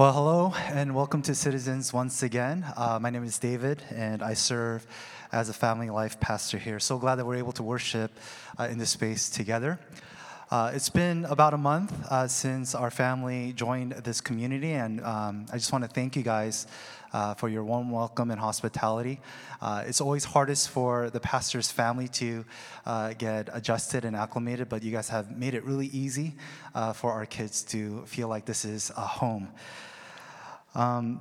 Well, hello and welcome to Citizens once again. Uh, my name is David and I serve as a family life pastor here. So glad that we're able to worship uh, in this space together. Uh, it's been about a month uh, since our family joined this community, and um, I just want to thank you guys uh, for your warm welcome and hospitality. Uh, it's always hardest for the pastor's family to get adjusted and acclimated, but you guys have made it really easy for our kids to feel like this is a home. Um,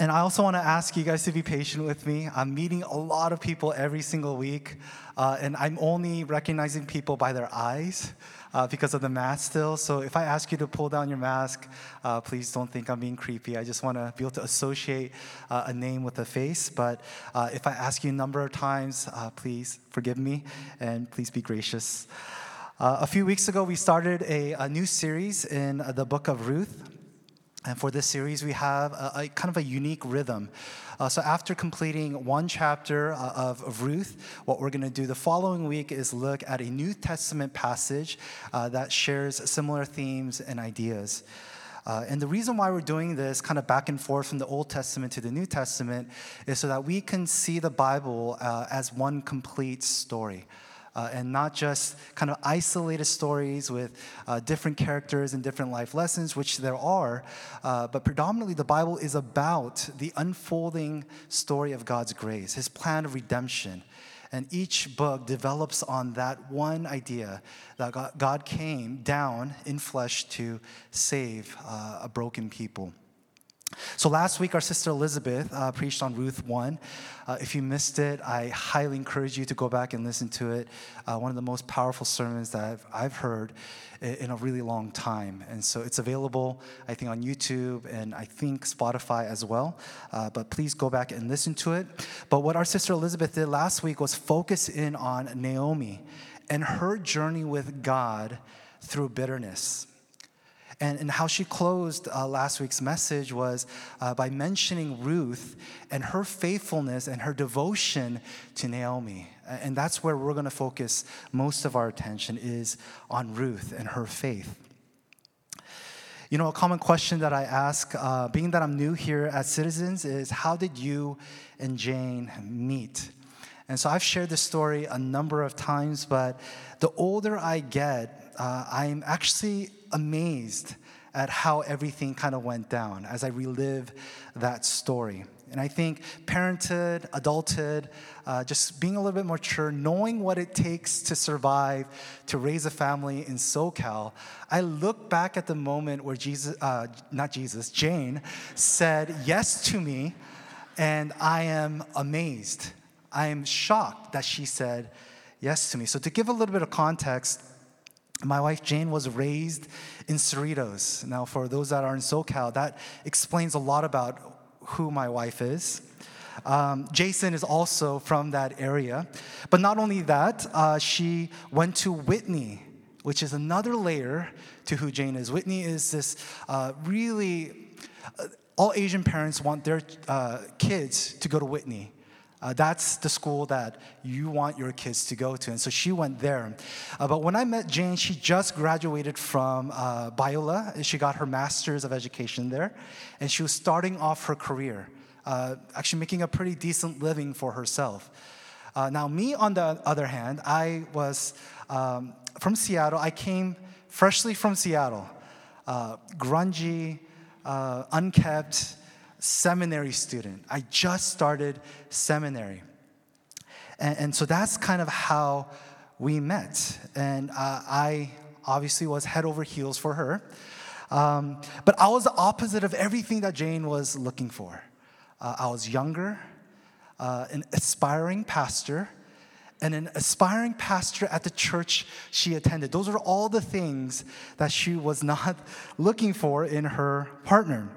and I also want to ask you guys to be patient with me. I'm meeting a lot of people every single week, uh, and I'm only recognizing people by their eyes uh, because of the mask still. So if I ask you to pull down your mask, uh, please don't think I'm being creepy. I just want to be able to associate uh, a name with a face. But uh, if I ask you a number of times, uh, please forgive me and please be gracious. a few weeks ago, we started a, a new series in the book of Ruth. And for this series, we have a, a kind of a unique rhythm. Uh, so, after completing one chapter uh, of, of, Ruth, what we're going to do the following week is look at a New Testament passage uh, that shares similar themes and ideas. Uh, and the reason why we're doing this kind of back and forth from the Old Testament to the New Testament is so that we can see the Bible uh, as one complete story uh, and not just kind of isolated stories with uh, different characters and different life lessons, which there are, uh, but predominantly the Bible is about the unfolding story of God's grace, His plan of redemption. And each book develops on that one idea that God came down in flesh to save uh, a broken people. So last week, our sister Elizabeth uh, preached on Ruth 1. Uh, if you missed it, I highly encourage you to go back and listen to it. Uh, one of the most powerful sermons that I've, I've, heard in a really long time. And so it's available, I think, on YouTube and I think Spotify as well. Uh, but please go back and listen to it. But what our sister Elizabeth did last week was focus in on Naomi and her journey with God through bitterness. And, and how she closed uh, last week's message was uh, by mentioning Ruth and her faithfulness and her devotion to Naomi. And that's where we're going to focus most of our attention is on Ruth and her faith. You know, a common question that I ask, uh, being that I'm new here at Citizens, is how did you and Jane meet? And so I've shared this story a number of times, but the older I get, uh, I'm actually amazed at how everything kind of went down as I relive that story. And I think parenthood, adulthood, uh, just being a little bit more mature, knowing what it takes to survive, to raise a family in SoCal, I look back at the moment where Jesus, uh, not Jesus, Jane said yes to me, and I am amazed. I am shocked that she said yes to me. So, to give a little bit of context, my wife Jane was raised in Cerritos. Now, for those that are in SoCal, that explains a lot about who my wife is. Um, Jason is also from that area. But not only that, uh, she went to Whitney, which is another layer to who Jane is. Whitney is this uh, really, uh, all Asian parents want their uh, kids to go to Whitney. Uh, that's the school that you want your kids to go to. And so she went there. Uh, but when I met Jane, she just graduated from uh, Biola. She got her master's of education there. And she was starting off her career, uh, actually making a pretty decent living for herself. Uh, now, me, on the other hand, I was um, from Seattle. I came freshly from Seattle, uh, grungy, unkept, seminary student. I just started seminary. And, and so that's kind of how we met. And uh, I obviously was head over heels for her. Um, but I was the opposite of everything that Jane was looking for. Uh, I was younger, uh, an aspiring pastor, and an aspiring pastor at the church she attended. Those are all the things that she was not looking for in her partner.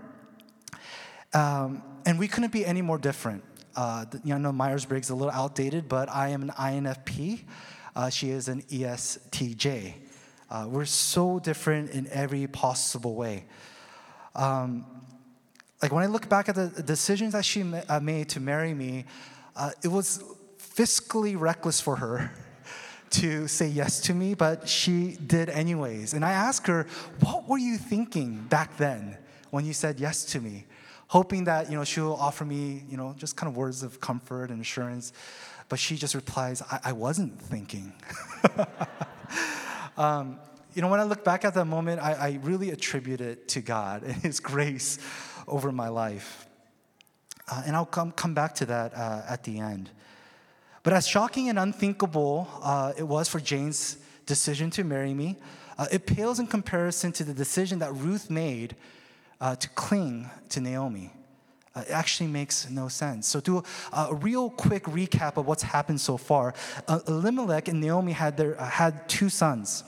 Um, and we couldn't be any more different. Uh, you know, Myers Briggs is a little outdated, but I am an INFP. Uh, she is an ESTJ. Uh, we're so different in every possible way. Um, like when I look back at the decisions that she ma- uh, made to marry me, uh, it was fiscally reckless for her to say yes to me, but she did anyways. And I asked her, What were you thinking back then? when you said yes to me, hoping that, you know, she'll offer me, you know, just kind of words of comfort and assurance. But she just replies, I, I wasn't thinking. um, you know, when I look back at that moment, I, I really attribute it to God and His grace over my life. Uh, and I'll come, come back to that uh, at the end. But as shocking and unthinkable uh, it was for Jane's decision to marry me, uh, it pales in comparison to the decision that Ruth made uh, to cling to Naomi. Uh, it actually makes no sense. So, do a, a, real quick recap of what's happened so far. Elimelech and Naomi had, their, had two sons.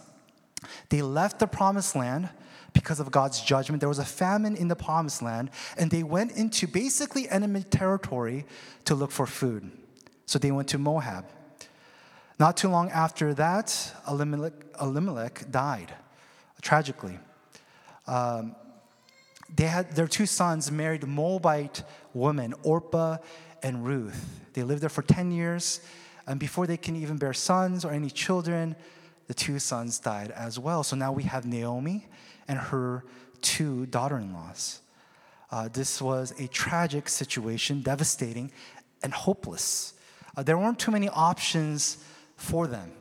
They left the promised land because of God's judgment. There was a famine in the promised land, and they went into basically enemy territory to look for food. So they went to Moab. Not too long after that, Elimelech, Elimelech died, tragically. Um, they had their two sons married Moabite women, Orpah and Ruth. They lived there for 10 years, and before they can even bear sons or any children, the two sons died as well. So now we have Naomi and her two daughter in laws. Uh, this was a tragic situation, devastating and hopeless. Uh, there weren't too many options for them.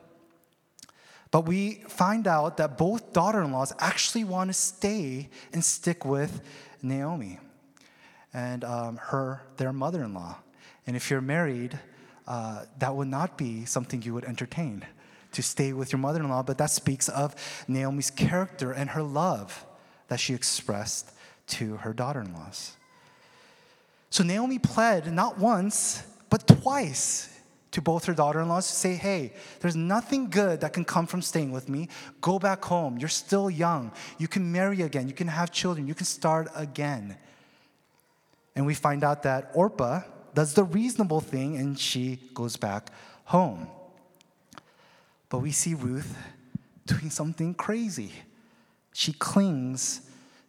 But we find out that both daughter in laws actually want to stay and stick with Naomi and um, her, their mother in law. And if you're married, uh, that would not be something you would entertain to stay with your mother in law, but that speaks of Naomi's character and her love that she expressed to her daughter in laws. So Naomi pled not once, but twice to both her daughter in laws to say, hey, there's nothing good that can come from staying with me. Go back home. You're still young. You can marry again. You can have children. You can start again. And we find out that Orpah does the reasonable thing and she goes back home. But we see Ruth doing something crazy. She clings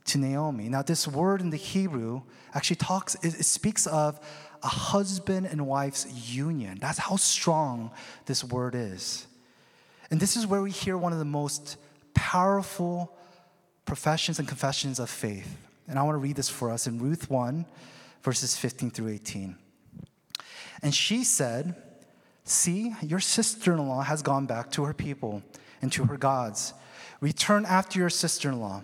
to Naomi. Now, this word in the Hebrew actually talks, it, speaks of a husband and wife's union. That's how strong this word is. And this is where we hear one of the most powerful professions and confessions of faith. And I want to read this for us in Ruth 1, verses 15 through 18. And she said, See, your sister in law has gone back to her people and to her gods. Return after your sister in law.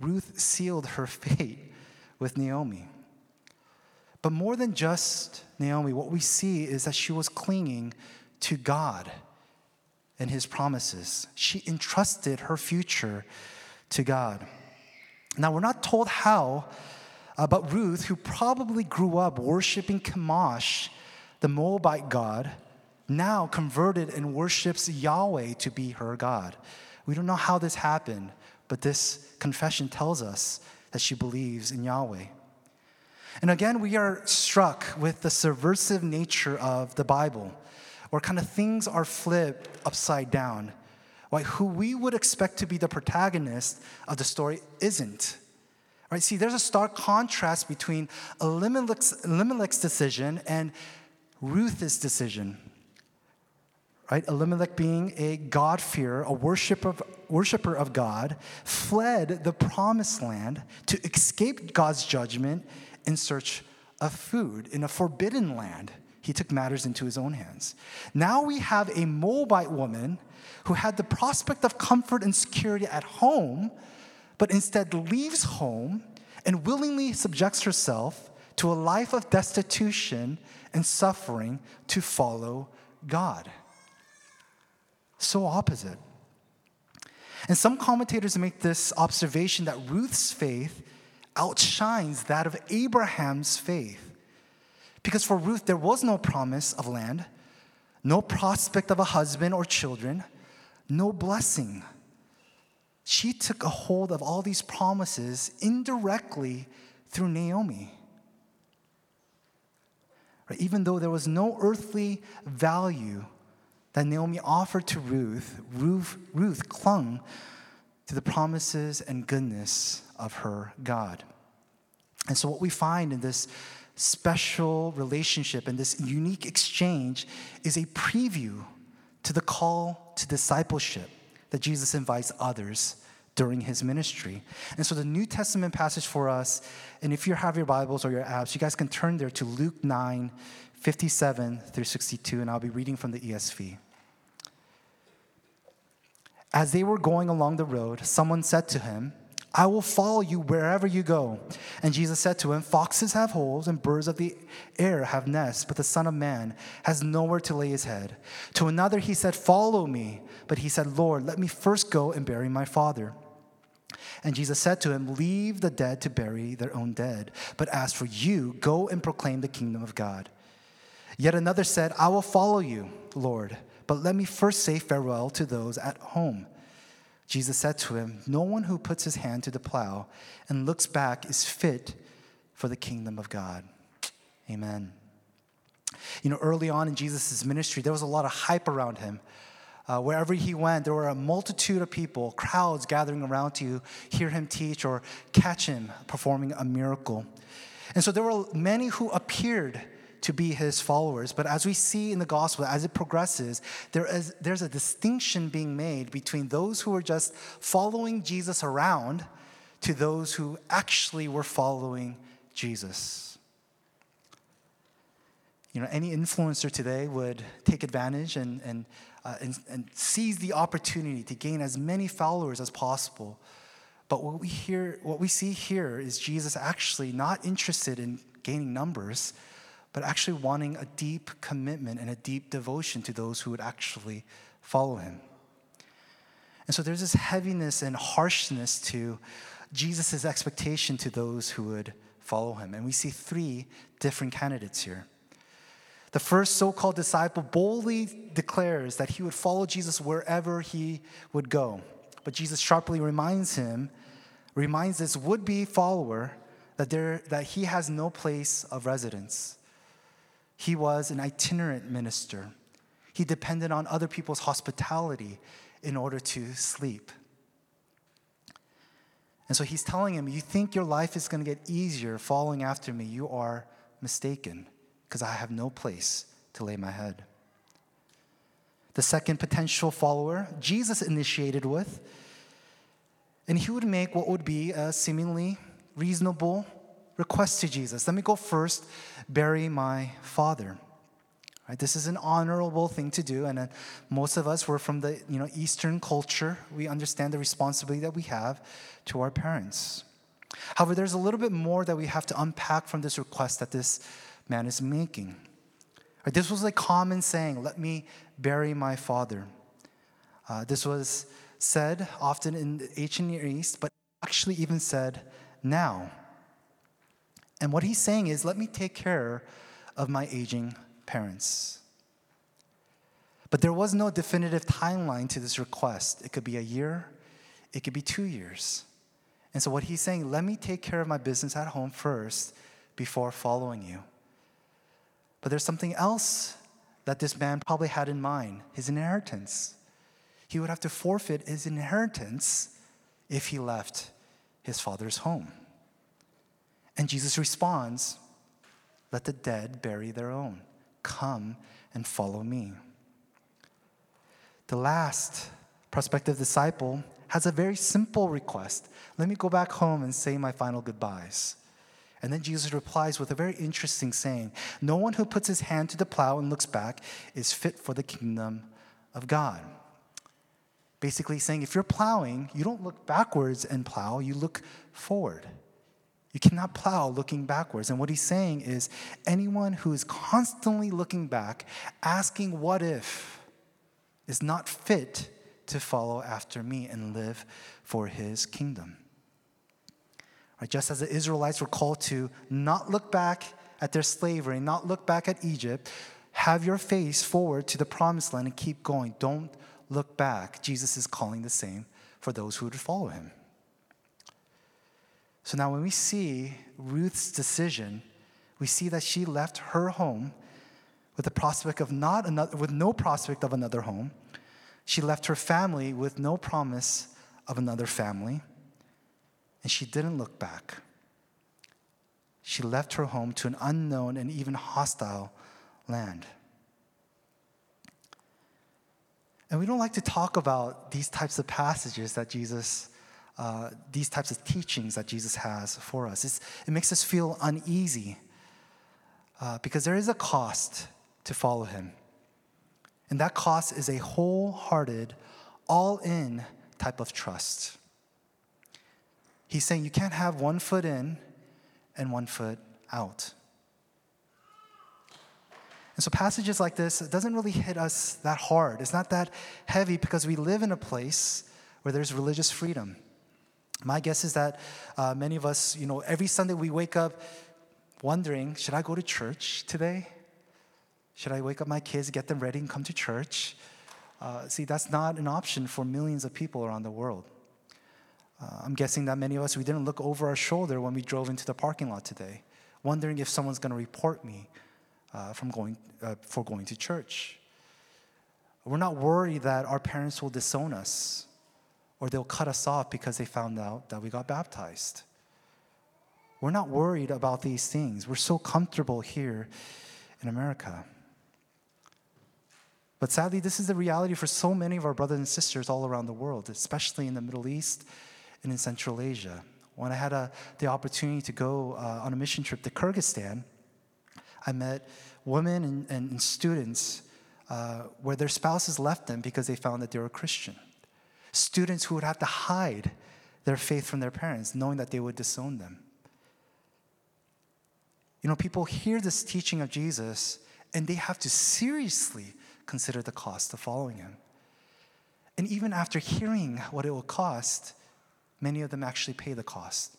Ruth sealed her fate with Naomi. But more than just Naomi, what we see is that she was clinging to God and his promises. She entrusted her future to God. Now, we're not told how, uh, but Ruth, who probably grew up worshiping Chemosh, the Moabite god, now converted and worships Yahweh to be her God. We don't know how this happened, but this confession tells us that she believes in Yahweh. And again, we are struck with the subversive nature of the Bible, where kind of things are flipped upside down. Right? Who we would expect to be the protagonist of the story isn't. Right? See, there's a stark contrast between Elimelech's, Elimelech's decision and Ruth's decision right? Elimelech, being a God-fearer, a worshiper of, worshiper of God, fled the promised land to escape God's judgment in search of food in a forbidden land. He took matters into his own hands. Now we have a Moabite woman who had the prospect of comfort and security at home, but instead leaves home and willingly subjects herself to a life of destitution and suffering to follow God. So opposite. And some commentators make this observation that Ruth's faith outshines that of Abraham's faith. Because for Ruth, there was no promise of land, no prospect of a husband or children, no blessing. she took a hold of all these promises indirectly through Naomi. Right? Even though there was no earthly value that Naomi offered to Ruth, Ruth, Ruth clung to the promises and goodness of her God. And so, what we find in this special relationship and this unique exchange is a preview to the call to discipleship that Jesus invites others during his ministry. And so the New Testament passage for us, and if you have your Bibles or your apps, you guys can turn there to Luke 9, 57 through 62, and I'll be reading from the ESV. As they were going along the road, someone said to him, I will follow you wherever you go. And Jesus said to him, Foxes have holes and birds of the air have nests, but the Son of Man has nowhere to lay his head. To another he said, Follow me. But he said, Lord, let me first go and bury my father. And Jesus said to him, Leave the dead to bury their own dead. But as for you, go and proclaim the kingdom of God. Yet another said, I will follow you, Lord, but let me first say farewell to those at home. Jesus said to him, No one who puts his hand to the plow and looks back is fit for the kingdom of God. Amen. You know, early on in Jesus' ministry, there was a lot of hype around him. Uh, wherever he went, there were a multitude of people, crowds gathering around to hear him teach or catch him performing a miracle. And so there were many who appeared to be his followers. But as we see in the gospel, as it progresses, there is, there's a distinction being made between those who are just following Jesus around to those who actually were following Jesus. You know, any influencer today would take advantage and, and, uh, and, and seize the opportunity to gain as many followers as possible. But what we hear, what we see here is Jesus actually not interested in gaining numbers, but actually wanting a deep commitment and a deep devotion to those who would actually follow him. And so there's this heaviness and harshness to Jesus' expectation to those who would follow him. And we see three different candidates here. The first so called disciple boldly declares that he would follow Jesus wherever he would go. But Jesus sharply reminds him, reminds this would be follower that, there, that he has no place of residence. He was an itinerant minister. He depended on other people's hospitality in order to sleep. And so he's telling him, You think your life is going to get easier following after me? You are mistaken, because I have no place to lay my head. The second potential follower, Jesus initiated with, and he would make what would be a seemingly reasonable request to Jesus. Let me go first, bury my father. Right, this is an honorable thing to do, and uh, most of us were from the you know Eastern culture. We understand the responsibility that we have to our parents. However, there's a little bit more that we have to unpack from this request that this man is making. Right, this was a common saying, "Let me bury my father." Uh, this was said often in the ancient Near East, but actually even said now. And what he's saying is, let me take care of my aging parents. But there was no definitive timeline to this request. It could be a year, it could be two years. And so, what he's saying, let me take care of my business at home first before following you. But there's something else that this man probably had in mind his inheritance. He would have to forfeit his inheritance if he left his father's home. And Jesus responds, Let the dead bury their own. Come and follow me. The last prospective disciple has a very simple request Let me go back home and say my final goodbyes. And then Jesus replies with a very interesting saying No one who puts his hand to the plow and looks back is fit for the kingdom of God. Basically, saying if you're plowing, you don't look backwards and plow, you look forward. You cannot plow looking backwards. And what he's saying is anyone who is constantly looking back, asking, What if, is not fit to follow after me and live for his kingdom. Right, just as the Israelites were called to not look back at their slavery, not look back at Egypt, have your face forward to the promised land and keep going. Don't look back. Jesus is calling the same for those who would follow him. So now, when we see Ruth's decision, we see that she left her home with the prospect of not another, with no prospect of another home. She left her family with no promise of another family, and she didn't look back. She left her home to an unknown and even hostile land. And we don't like to talk about these types of passages that Jesus, uh, these types of teachings that Jesus has for us. It's, it makes us feel uneasy uh, because there is a cost to follow him. And that cost is a wholehearted, all in type of trust. He's saying you can't have one foot in and one foot out. And so passages like this doesn't really hit us that hard. It's not that heavy because we live in a place where there's religious freedom. My guess is that uh, many of us, you know, every Sunday we wake up wondering, should I go to church today? Should I wake up my kids, get them ready, and come to church? Uh, see, that's not an option for millions of people around the world. Uh, I'm guessing that many of us, we didn't look over our shoulder when we drove into the parking lot today, wondering if someone's going to report me uh, from going, uh, for going to church. We're not worried that our parents will disown us or they'll cut us off because they found out that we got baptized. We're not worried about these things. We're so comfortable here in America. But sadly, this is the reality for so many of our brothers and sisters all around the world, especially in the Middle East and in Central Asia. When I had a, the opportunity to go uh, on a mission trip to Kyrgyzstan, I met women and, and students uh, where their spouses left them because they found that they were Christian. Students who would have to hide their faith from their parents, knowing that they would disown them. You know, people hear this teaching of Jesus and they have to seriously consider the cost of following him. And even after hearing what it will cost, many of them actually pay the cost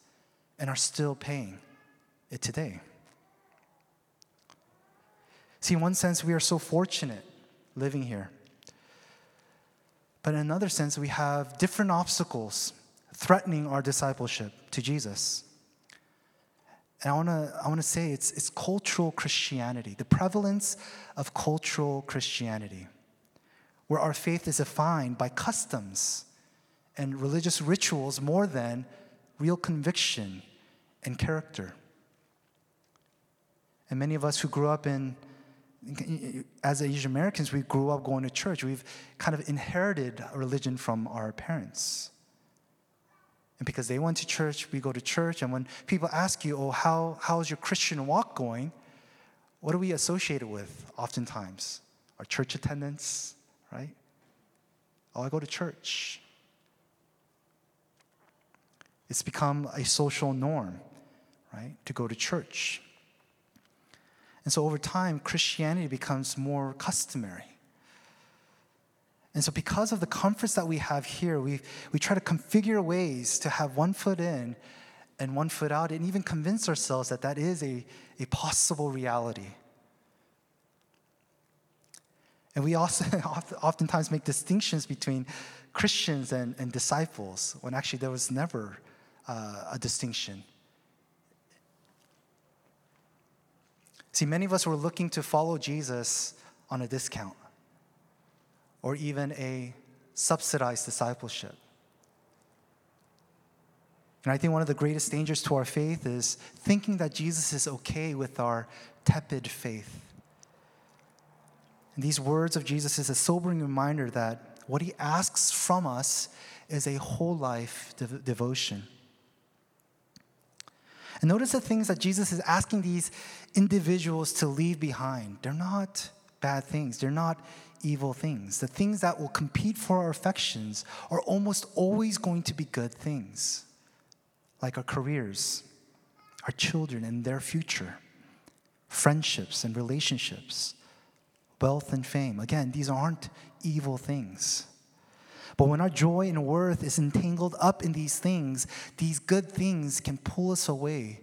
and are still paying it today. See, in one sense, we are so fortunate living here. But in another sense, we have different obstacles threatening our discipleship to Jesus. And I want to I wanna say it's, it's cultural Christianity, the prevalence of cultural Christianity, where our faith is defined by customs and religious rituals more than real conviction and character. And many of us who grew up in as Asian Americans, we grew up going to church. We've kind of inherited religion from our parents. And because they went to church, we go to church. And when people ask you, oh, how, how's your Christian walk going? What are we associated with oftentimes? Our church attendance, right? Oh, I go to church. It's become a social norm, right, to go to church. And so over time, Christianity becomes more customary. And so, because of the comforts that we have here, we, we try to configure ways to have one foot in and one foot out, and even convince ourselves that that is a, a possible reality. And we also oftentimes make distinctions between Christians and, and disciples when actually there was never uh, a distinction. See, many of us were looking to follow Jesus on a discount or even a subsidized discipleship. And I think one of the greatest dangers to our faith is thinking that Jesus is okay with our tepid faith. And these words of Jesus is a sobering reminder that what he asks from us is a whole life devotion. And notice the things that Jesus is asking these individuals to leave behind. They're not bad things, they're not evil things. The things that will compete for our affections are almost always going to be good things, like our careers, our children and their future, friendships and relationships, wealth and fame. Again, these aren't evil things. But when our joy and worth is entangled up in these things, these good things can pull us away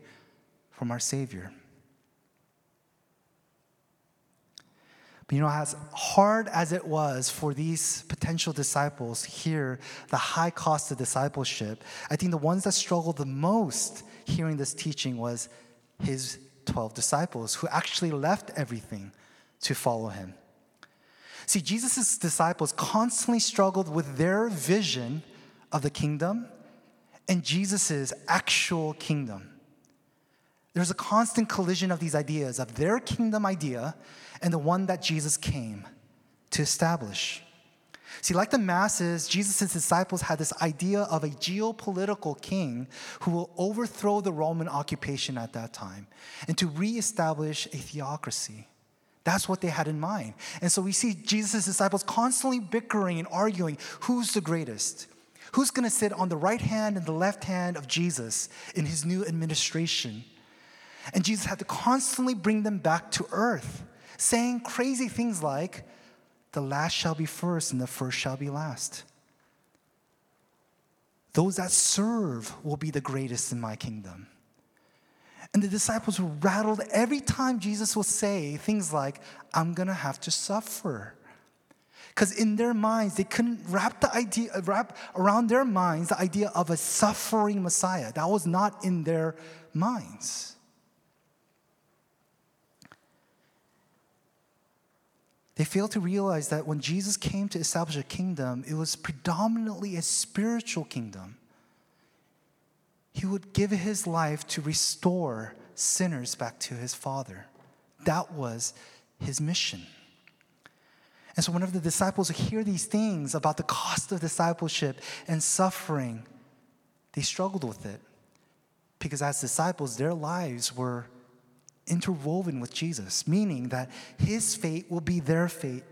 from our Savior. But you know, as hard as it was for these potential disciples here, the high cost of discipleship, I think the ones that struggled the most hearing this teaching was his 12 disciples who actually left everything to follow him. See, Jesus' disciples constantly struggled with their vision of the kingdom and Jesus' actual kingdom. There's a constant collision of these ideas, of their kingdom idea and the one that Jesus came to establish. See, like the masses, Jesus' disciples had this idea of a geopolitical king who will overthrow the Roman occupation at that time and to reestablish a theocracy. That's what they had in mind. And so we see Jesus' disciples constantly bickering and arguing who's the greatest? Who's gonna sit on the right hand and the left hand of Jesus in his new administration? And Jesus had to constantly bring them back to earth, saying crazy things like, the last shall be first and the first shall be last. Those that serve will be the greatest in my kingdom. And the disciples were rattled every time Jesus would say things like, I'm gonna have to suffer. Because in their minds, they couldn't wrap the idea, wrap around their minds the idea of a suffering Messiah. That was not in their minds. They fail to realize that when Jesus came to establish a kingdom, it was predominantly a spiritual kingdom. He would give his life to restore sinners back to his Father. That was his mission. And so, whenever the disciples hear these things about the cost of discipleship and suffering, they struggled with it. Because as disciples, their lives were interwoven with Jesus, meaning that his fate will be their fate,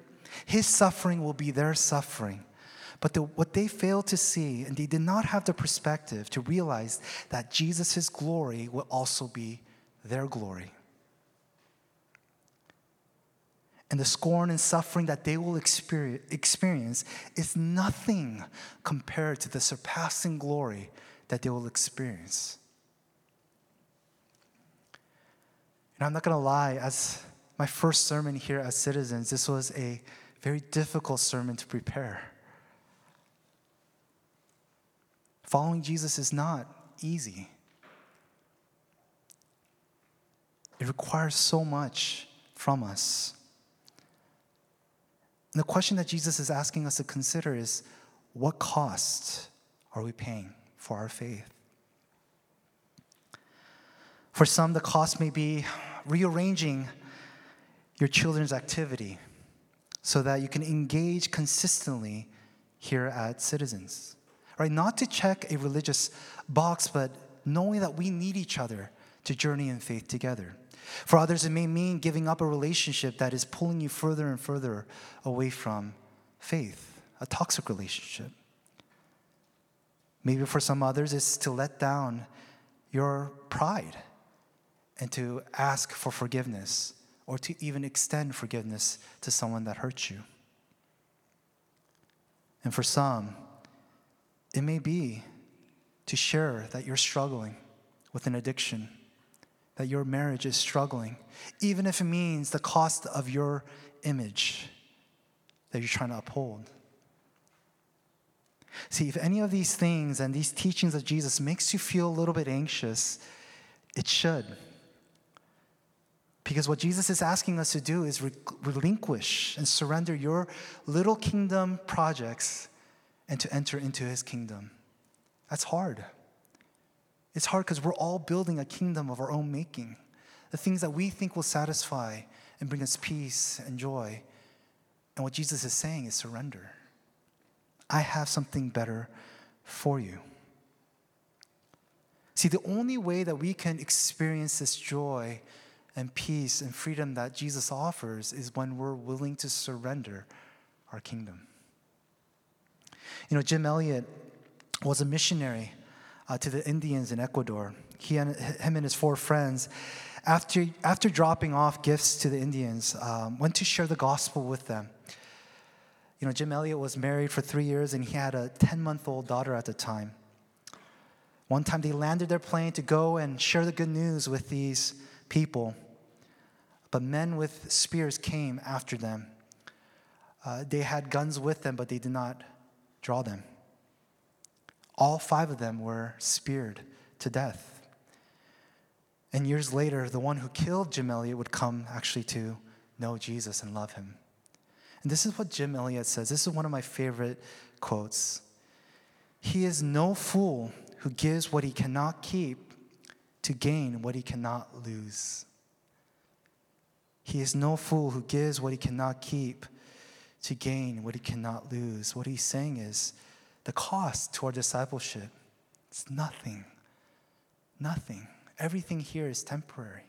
his suffering will be their suffering. But the, what they failed to see, and they did not have the perspective to realize that Jesus' glory will also be their glory. And the scorn and suffering that they will experience is nothing compared to the surpassing glory that they will experience. And I'm not going to lie, as my first sermon here as citizens, this was a very difficult sermon to prepare. Following Jesus is not easy. It requires so much from us. And the question that Jesus is asking us to consider is what cost are we paying for our faith? For some, the cost may be rearranging your children's activity so that you can engage consistently here at Citizens. Right? Not to check a religious box, but knowing that we need each other to journey in faith together. For others, it may mean giving up a relationship that is pulling you further and further away from faith, a toxic relationship. Maybe for some others, it's to let down your pride and to ask for forgiveness or to even extend forgiveness to someone that hurts you. And for some, it may be to share that you're struggling with an addiction, that your marriage is struggling, even if it means the cost of your image that you're trying to uphold. See, if any of these things and these teachings of Jesus makes you feel a little bit anxious, it should. Because what Jesus is asking us to do is relinquish and surrender your little kingdom projects and to enter into his kingdom. That's hard. It's hard because we're all building a kingdom of our own making. The things that we think will satisfy and bring us peace and joy. And what Jesus is saying is surrender. I have something better for you. See, the only way that we can experience this joy and peace and freedom that Jesus offers is when we're willing to surrender our kingdom. You know, Jim Elliot was a missionary uh, to the Indians in Ecuador. He and him and his four friends, after, after dropping off gifts to the Indians, um, went to share the gospel with them. You know, Jim Elliot was married for three years and he had a 10 month old daughter at the time. One time they landed their plane to go and share the good news with these people. But men with spears came after them. Uh, they had guns with them, but they did not draw them. All five of them were speared to death. And years later, the one who killed Jim Elliot would come actually to know Jesus and love him. And this is what Jim Elliot says. This is one of my favorite quotes. He is no fool who gives what he cannot keep to gain what he cannot lose. He is no fool who gives what he cannot keep to gain what he cannot lose. What he's saying is the cost to our discipleship, it's nothing. Nothing. Everything here is temporary.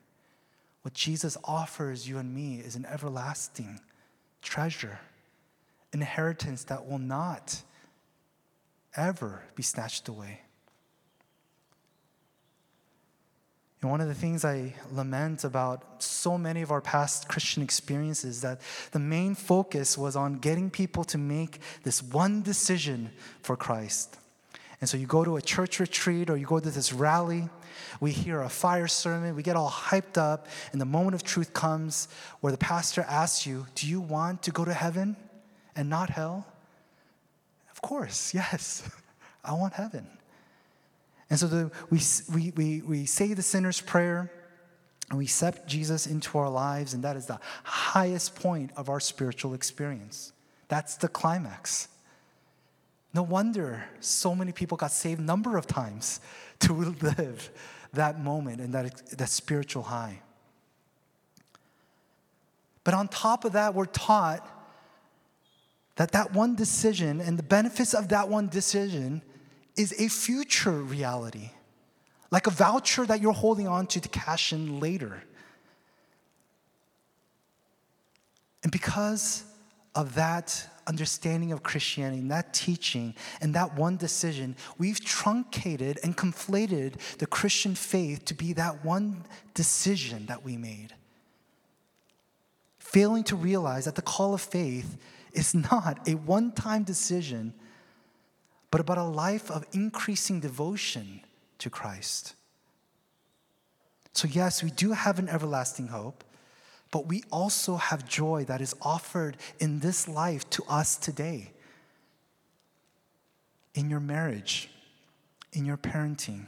What Jesus offers you and me is an everlasting treasure, inheritance that will not ever be snatched away. And one of the things I lament about so many of our past Christian experiences that the main focus was on getting people to make this one decision for Christ. And so you go to a church retreat or you go to this rally, we hear a fire sermon, we get all hyped up, and the moment of truth comes where the pastor asks you, Do you want to go to heaven and not hell? Of course, yes. I want heaven. And so the, we, we, we, we say the sinner's prayer and we accept Jesus into our lives, and that is the highest point of our spiritual experience. That's the climax. No wonder so many people got saved number of times to live that moment and that, that spiritual high. But on top of that, we're taught that that one decision and the benefits of that one decision is a future reality, like a voucher that you're holding on to to cash in later. And because of that understanding of Christianity, and that teaching, and that one decision, we've truncated and conflated the Christian faith to be that one decision that we made. Failing to realize that the call of faith is not a one time decision but about a life of increasing devotion to Christ. So, yes, we do have an everlasting hope, but we also have joy that is offered in this life to us today. In your marriage, in your parenting,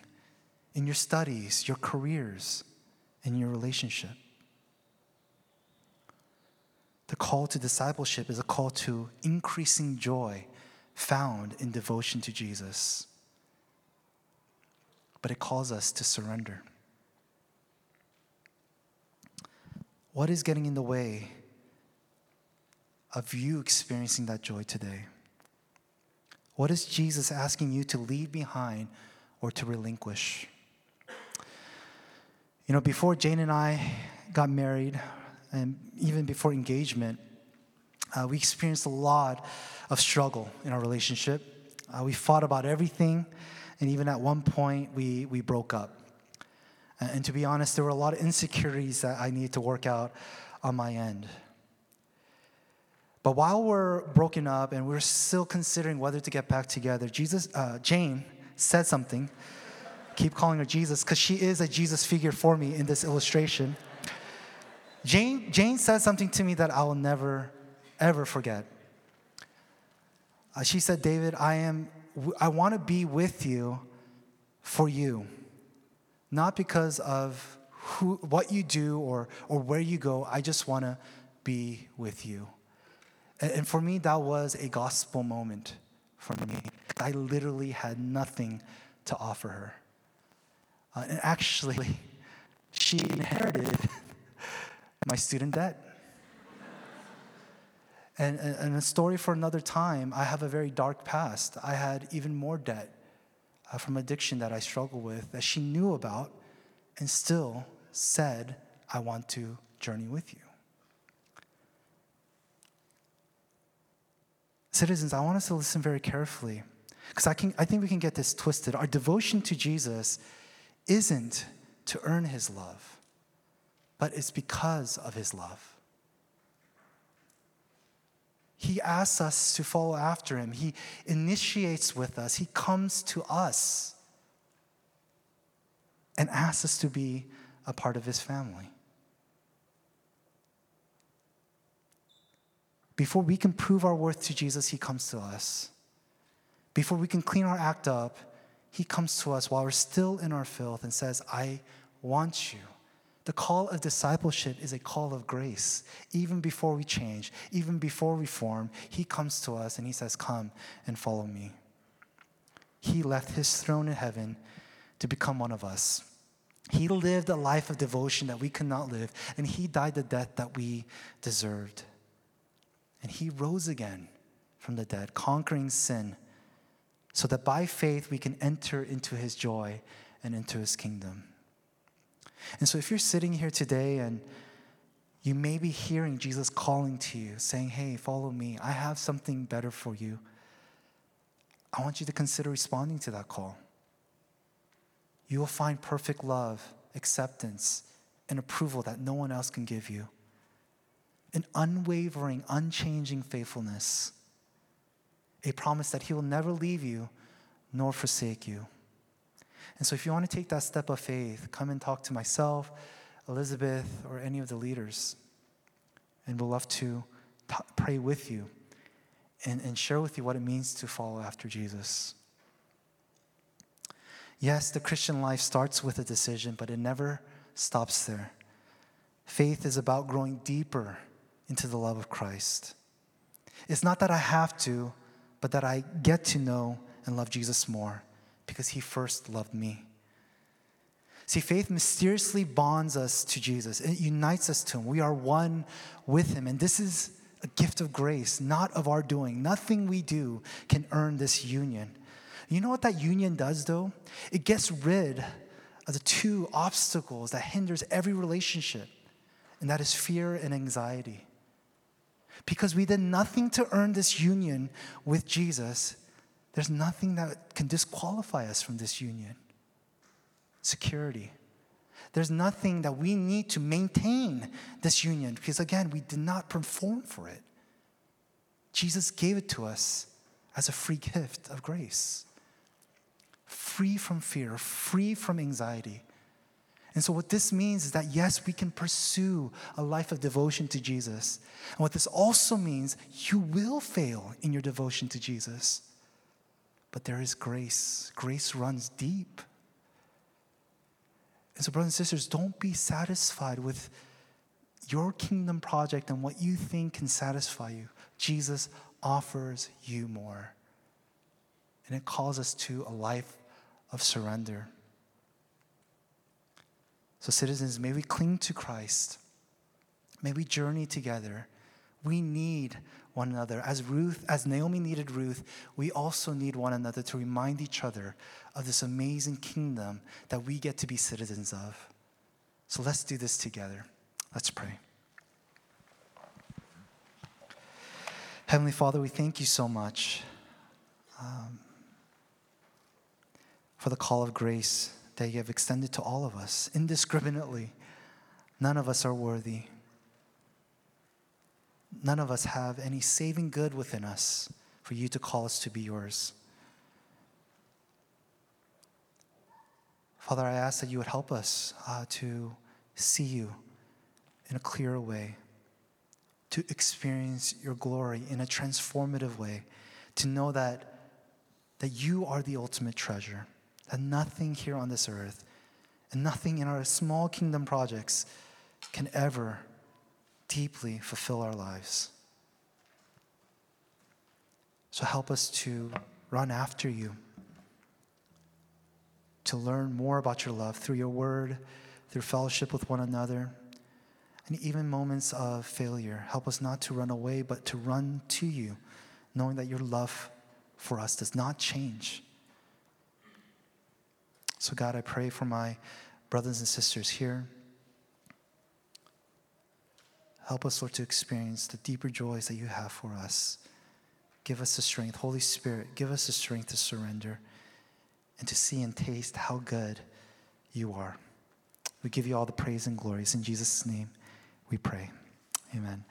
in your studies, your careers, in your relationship. The call to discipleship is a call to increasing joy found in devotion to Jesus. But it calls us to surrender. What is getting in the way of you experiencing that joy today? What is Jesus asking you to leave behind or to relinquish? You know, before Jane and I got married, and even before engagement, uh, we experienced a lot of struggle in our relationship. Uh, we fought about everything, and even at one point, we, we broke up. And, and to be honest, there were a lot of insecurities that I needed to work out on my end. But while we're broken up and we're still considering whether to get back together, Jesus, uh, Jane said something. Keep calling her Jesus because she is a Jesus figure for me in this illustration. Jane, Jane said something to me that I will never ever forget. Uh, she said, David, I, am, I want to be with you for you, not because of who, what you do or, or where you go. I just want to be with you. And, and for me, that was a gospel moment for me. I literally had nothing to offer her. Uh, and actually, she inherited my student debt. And, and, a story for another time, I have a very dark past. I had even more debt uh, from addiction that I struggle with that she knew about and still said, I want to journey with you. Citizens, I want us to listen very carefully because I, can, I think we can get this twisted. Our devotion to Jesus isn't to earn his love, but it's because of his love. He asks us to follow after him. He initiates with us. He comes to us and asks us to be a part of his family. Before we can prove our worth to Jesus, he comes to us. Before we can clean our act up, he comes to us while we're still in our filth and says, I want you. The call of discipleship is a call of grace. Even before we change, even before we form, He comes to us and He says, Come and follow me. He left His throne in heaven to become one of us. He lived a life of devotion that we could not live, and He died the death that we deserved. And He rose again from the dead, conquering sin, so that by faith we can enter into His joy and into His kingdom. And so, if you're sitting here today and you may be hearing Jesus calling to you, saying, Hey, follow me, I have something better for you. I want you to consider responding to that call. You will find perfect love, acceptance, and approval that no one else can give you. An unwavering, unchanging faithfulness. A promise that He will never leave you nor forsake you. And so, if you want to take that step of faith, come and talk to myself, Elizabeth, or any of the leaders. And we'll love to t- pray with you and, and share with you what it means to follow after Jesus. Yes, the Christian life starts with a decision, but it never stops there. Faith is about growing deeper into the love of Christ. It's not that I have to, but that I get to know and love Jesus more because he first loved me. See, faith mysteriously bonds us to Jesus, it unites us to him. We are one with him. And this is a gift of grace, not of our doing. Nothing we do can earn this union. You know what that union does, though? It gets rid of the two obstacles that hinders every relationship, and that is fear and anxiety. Because we did nothing to earn this union with Jesus, there's nothing that can disqualify us from this union. Security. There's nothing that we need to maintain this union because, again, we did not perform for it. Jesus gave it to us as a free gift of grace, free from fear, free from anxiety. And so, what this means is that yes, we can pursue a life of devotion to Jesus. And what this also means, you will fail in your devotion to Jesus. But there is grace. Grace runs deep. And so, brothers and sisters, don't be satisfied with your kingdom project and what you think can satisfy you. Jesus offers you more. And it calls us to a life of surrender. So, citizens, may we cling to Christ. May we journey together. We need one another. As Ruth, as Naomi needed Ruth, we also need one another to remind each other of this amazing kingdom that we get to be citizens of. So let's do this together. Let's pray. Heavenly Father, we thank you so much um, for the call of grace that you have extended to all of us indiscriminately. None of us are worthy. None of us have any saving good within us for you to call us to be yours. Father, I ask that you would help us uh, to see you in a clearer way, to experience your glory in a transformative way, to know that, that you are the ultimate treasure, that nothing here on this earth and nothing in our small kingdom projects can ever deeply fulfill our lives. So help us to run after you, to learn more about your love through your word, through fellowship with one another, and even moments of failure. Help us not to run away, but to run to you, knowing that your love for us does not change. So, God, I pray for my brothers and sisters here. Help us, Lord, to experience the deeper joys that you have for us. Give us the strength. Holy Spirit, give us the strength to surrender and to see and taste how good you are. We give you all the praise and glories. In Jesus' name we pray. Amen.